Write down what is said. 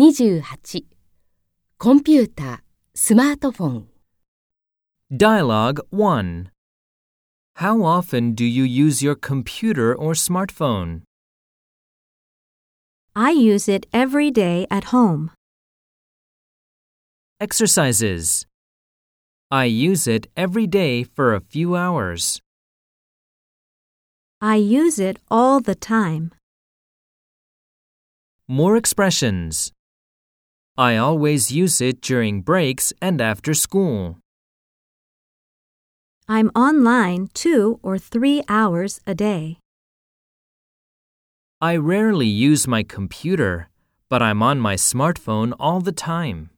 28コンピューター、スマートフォン Dialogue 1 How often do you use your computer or smartphone? I use it every day at home. Exercises I use it every day for a few hours. I use it all the time. More expressions. I always use it during breaks and after school. I'm online two or three hours a day. I rarely use my computer, but I'm on my smartphone all the time.